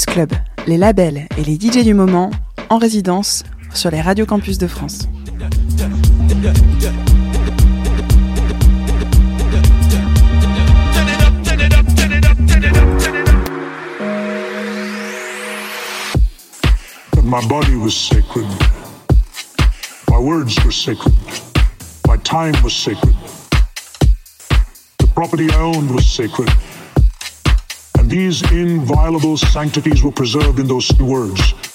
Club, les labels et les DJ du moment en résidence sur les radios campus de France. My body was sacred. My words were sacred. My time was sacred. The property I owned was sacred. These inviolable sanctities were preserved in those words.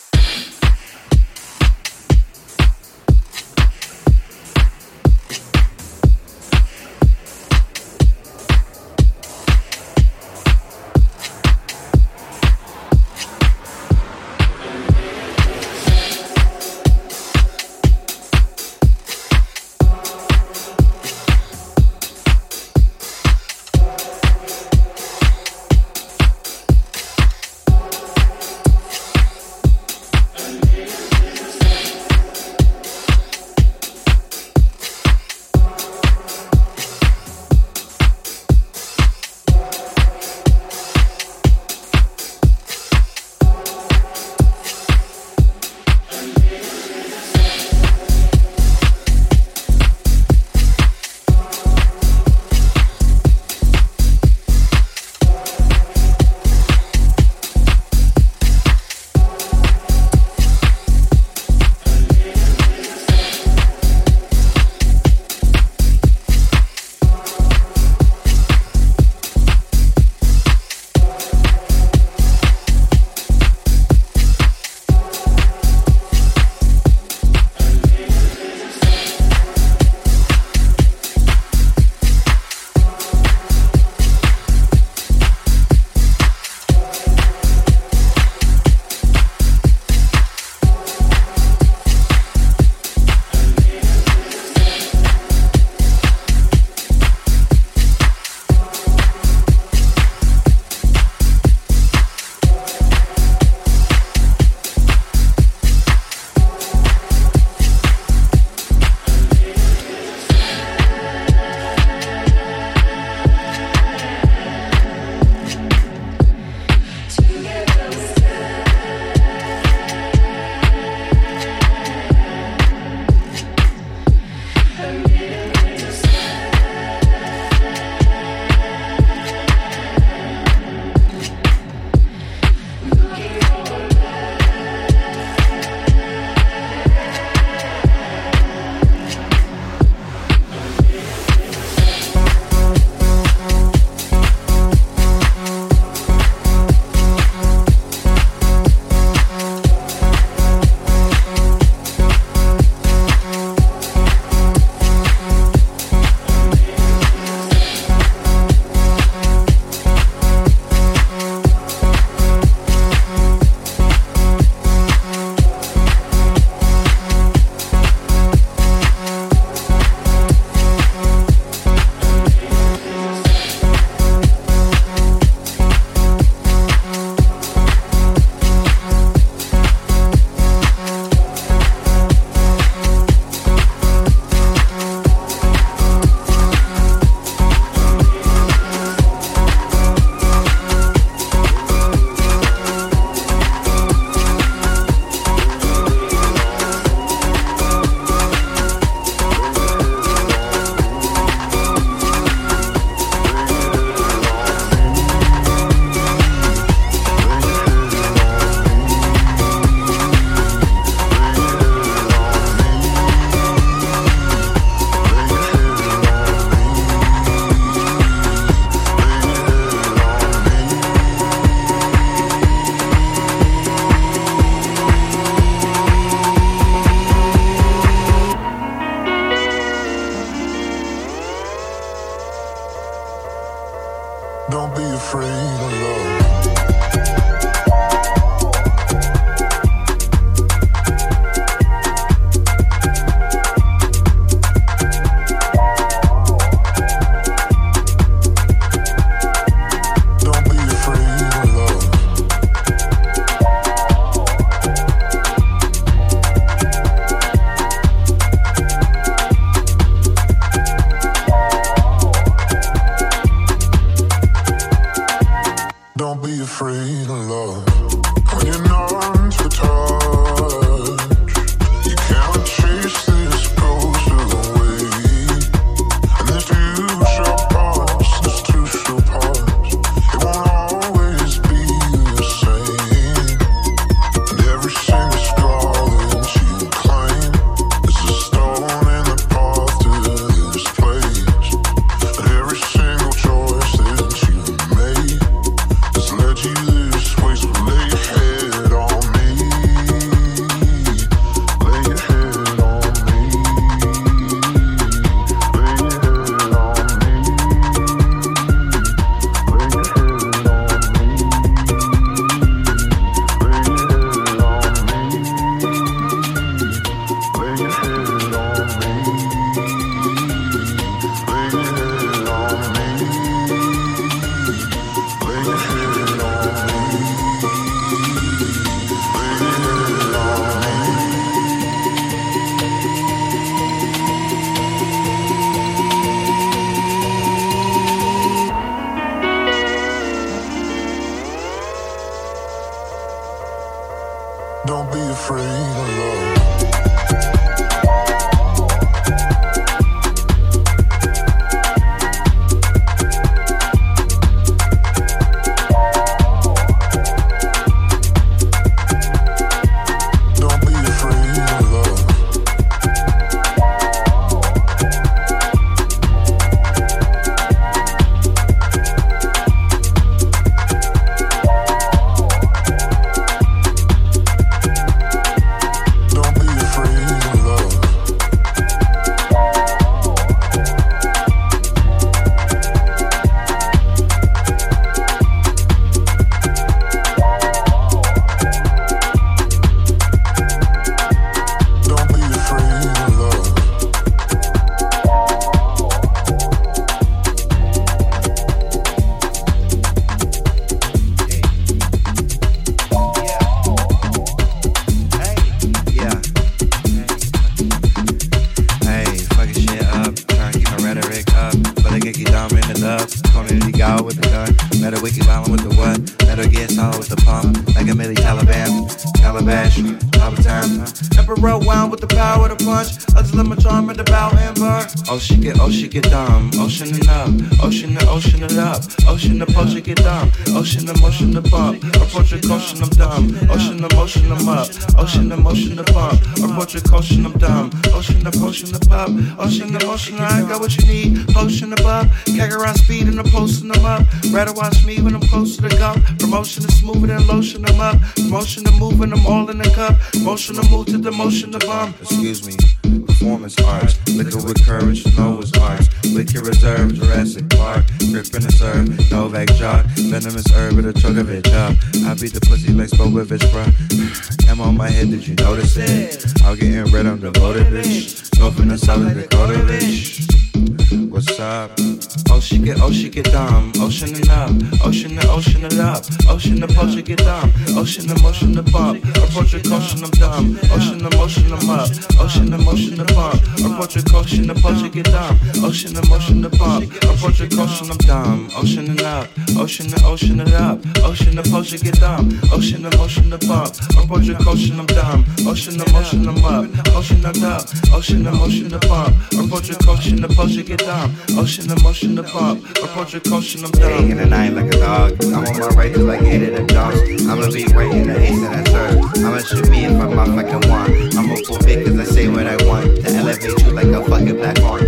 Oh, she get, oh, she get dumb. Ocean and up. Ocean to ocean it up. Ocean to potion get dumb. Ocean to motion to bump. Approach a caution, I'm dumb. Ocean to motion, I'm up. Ocean to motion to bump. Approach a caution, I'm dumb. Ocean to potion to pop. Ocean to ocean, I got what you need. Potion above. Keg around speed and I'm posting them up. Rather watch me when I'm close to the cup. Promotion is smoother than lotion, I'm up. Motion to moving, I'm all in the cup. Motion to move to the motion to bump. Excuse me performance arts. Liquor with courage, Noah's arts. Liquor reserve, Jurassic Park. Grip in the serve, Novak jock. Venomous herb with a Trogovic up. I beat the pussy like Spopovich, bruh. M on my head, did you notice it? I'll get in red, I'm devoted, bitch. North in the South Dakota, bitch. What's up? Oh, she get, oh, she get dumb. Ocean and up, ocean and ocean it up. Ocean the potion get dumb. Ocean the motion the bump. Approach a caution, I'm dumb. Ocean the motion, I'm up. Ocean the motion the bump. Approach a caution, the potion get dumb. Ocean the motion the bump. Approach a caution, I'm dumb. Ocean and up, ocean the ocean it up. Ocean the potion get dumb. Ocean the motion the bump. Approach a caution, I'm dumb. Ocean the motion, I'm up. Ocean the up, ocean the motion the bump. Approach a caution, the potion get dumb. Ocean the motion the pump. Approach a caution, I'm dumb. Day in the night like a dog. I'm on my right like eight of the dogs. I'ma be right in the ace and the third. I'ma shoot me if I'm my fucking want. I'ma pull big cause I say what I want. To elevate you like a fucking platform.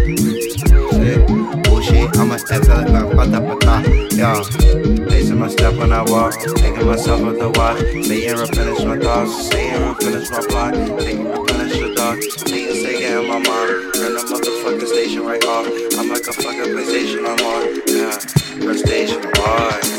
Shit, bullshit. I'ma step a F like a pata pata. Yo, placing my step when I walk. Taking myself off the watch. And replenish my thoughts. Stay and replenish my block. Stay and replenish Stay and stay in my mind. Turn the motherfucking station right off. I'm like a fucking PlayStation on. Yeah, first station. Why?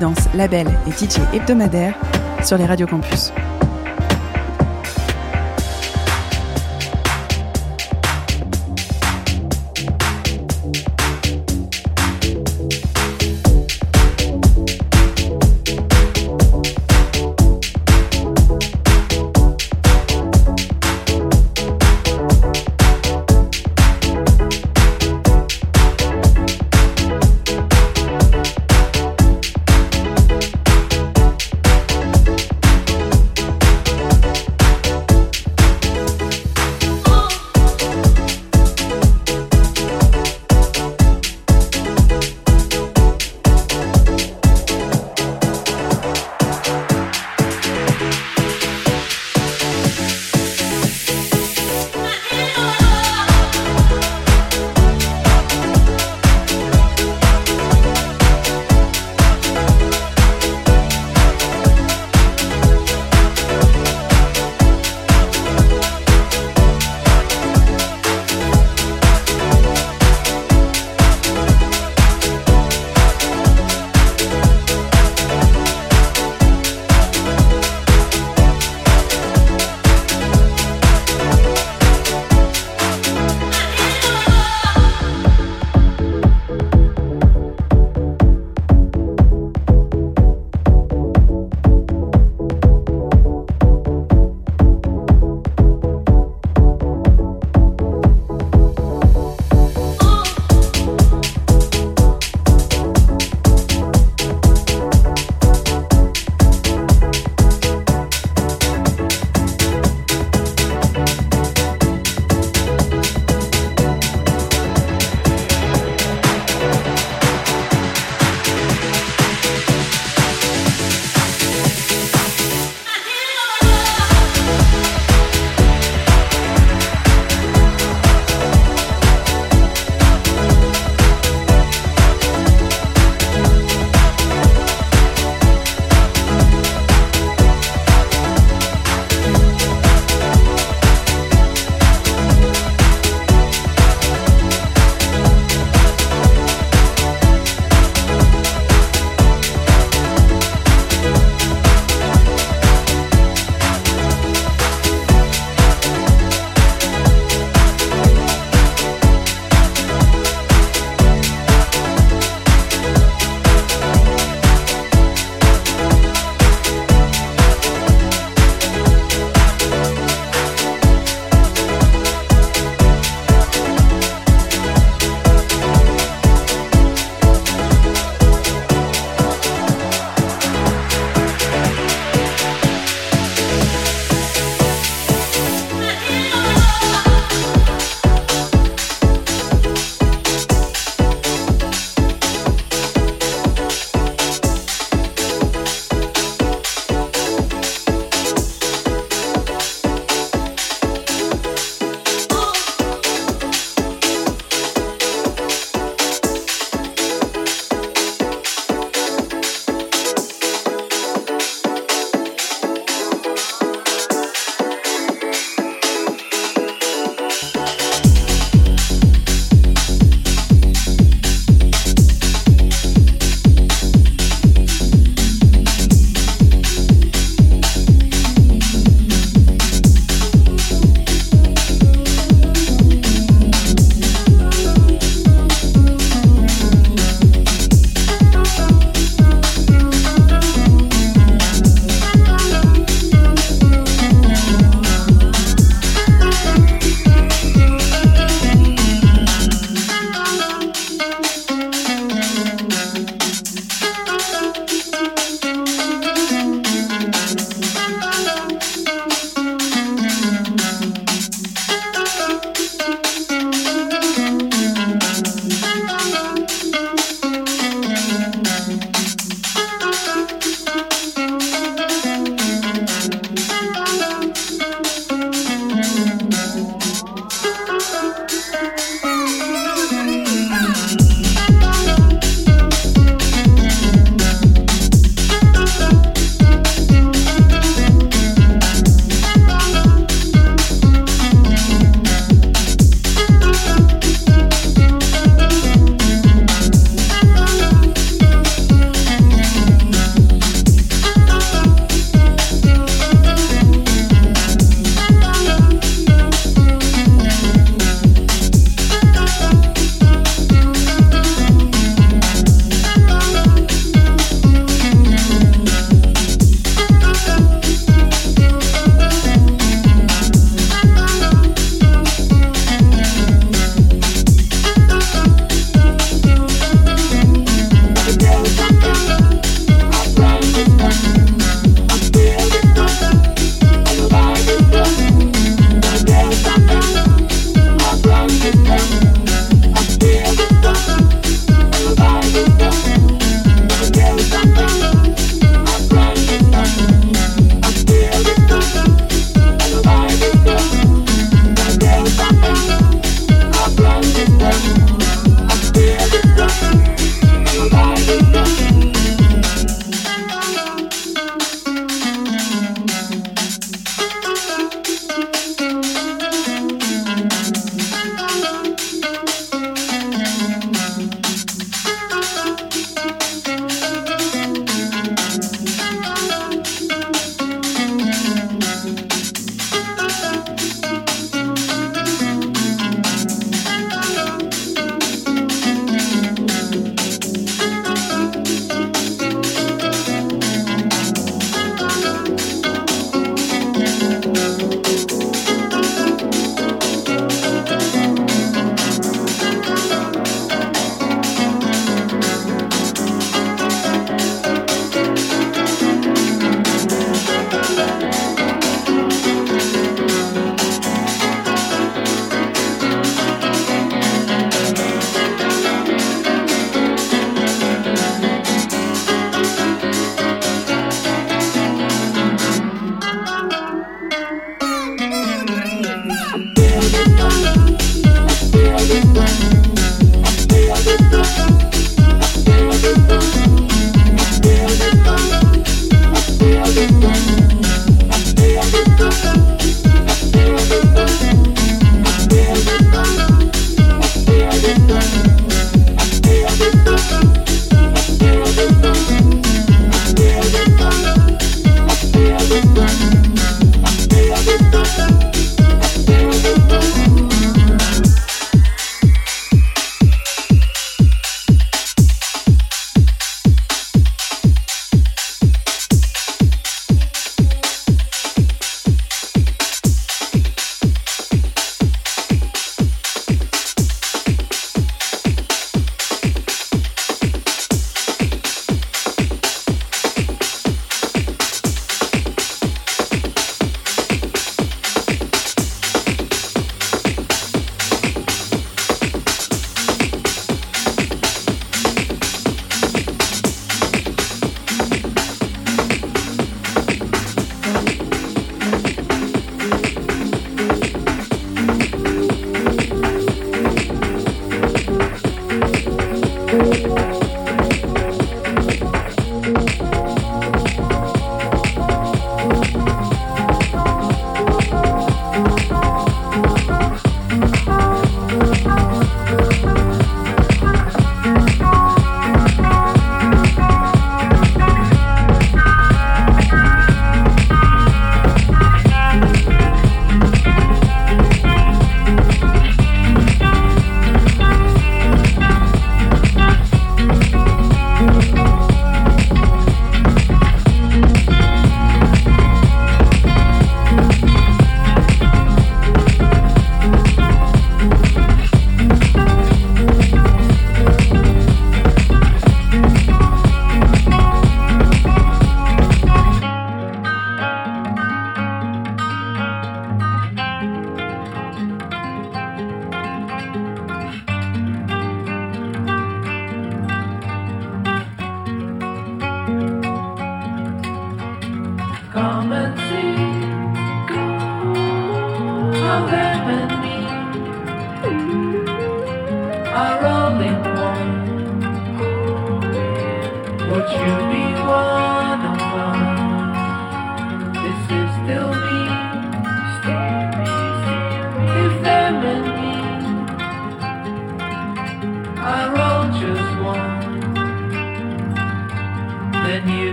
La résidence label et DJ hebdomadaire sur les radios campus.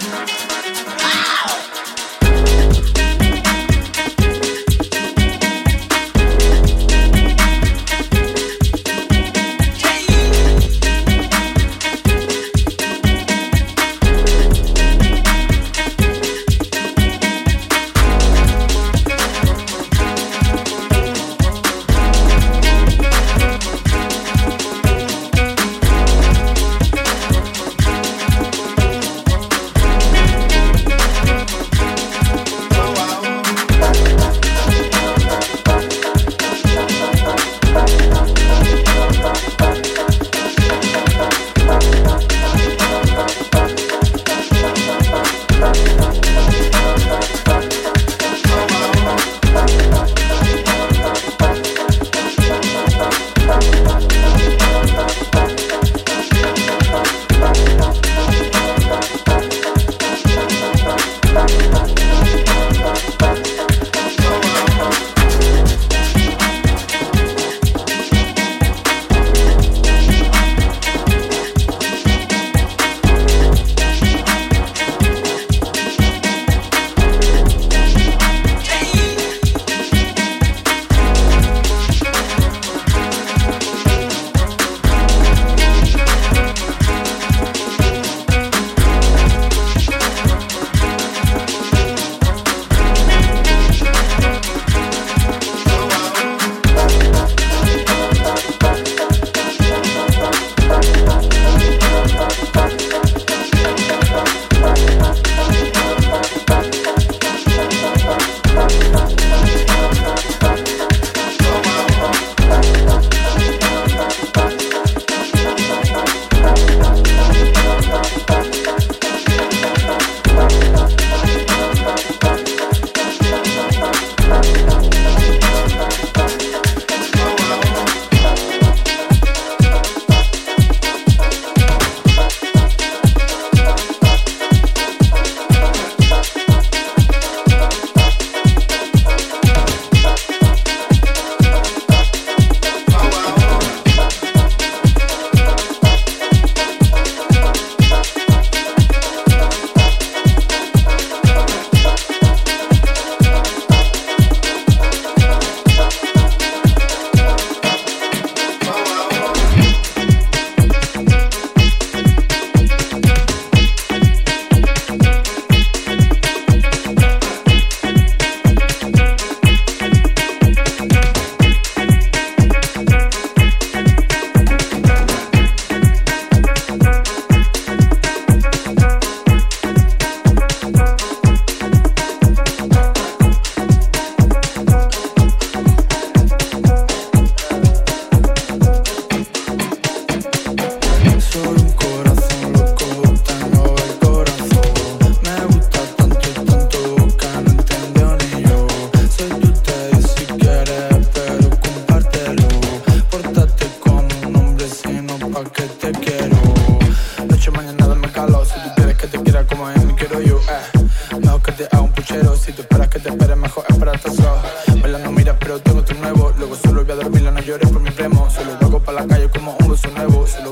Campus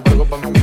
luego vamos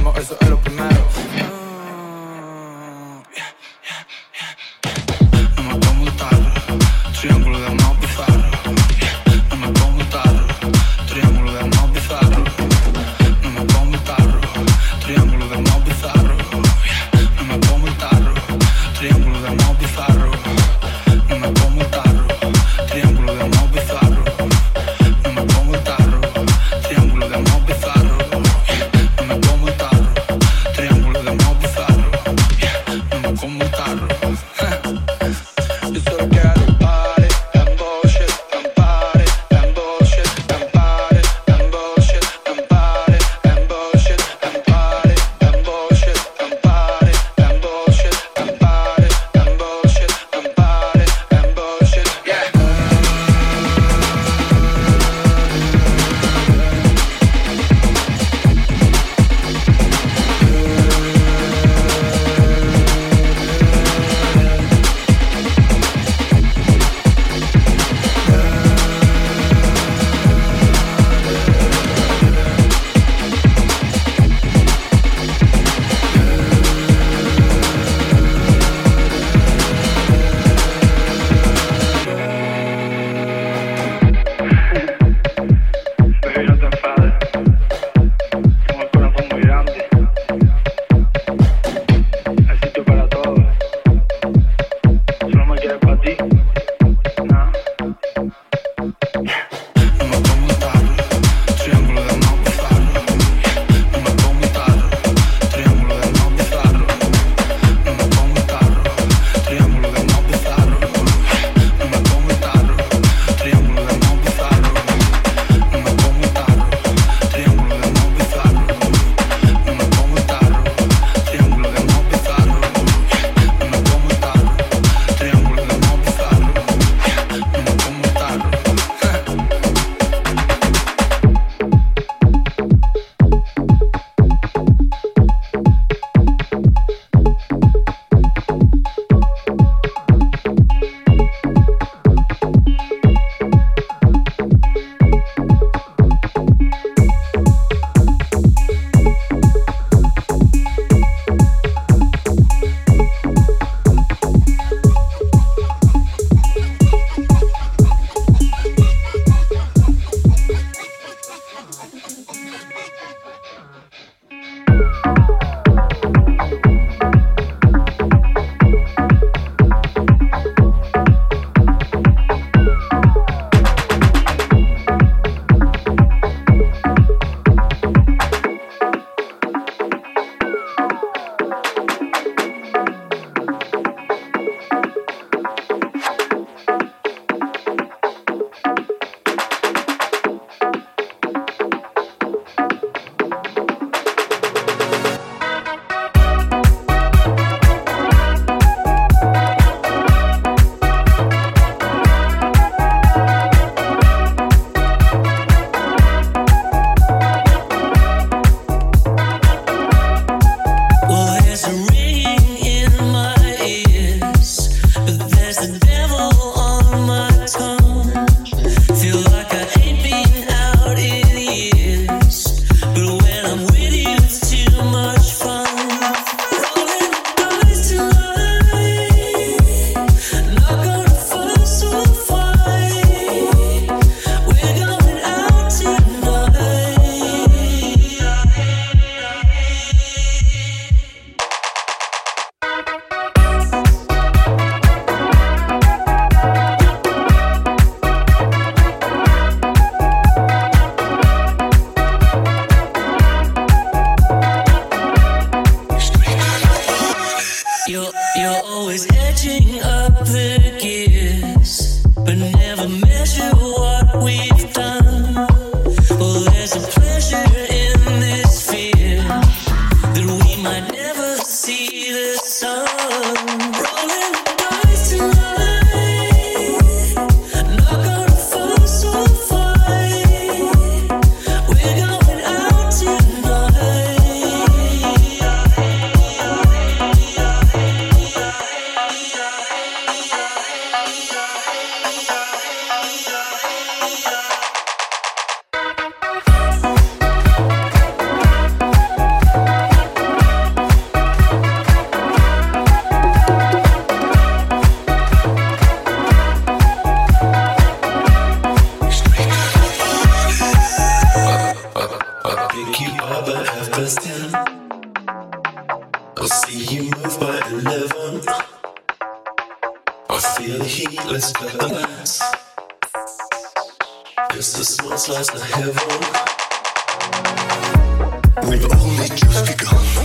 Campus Club, la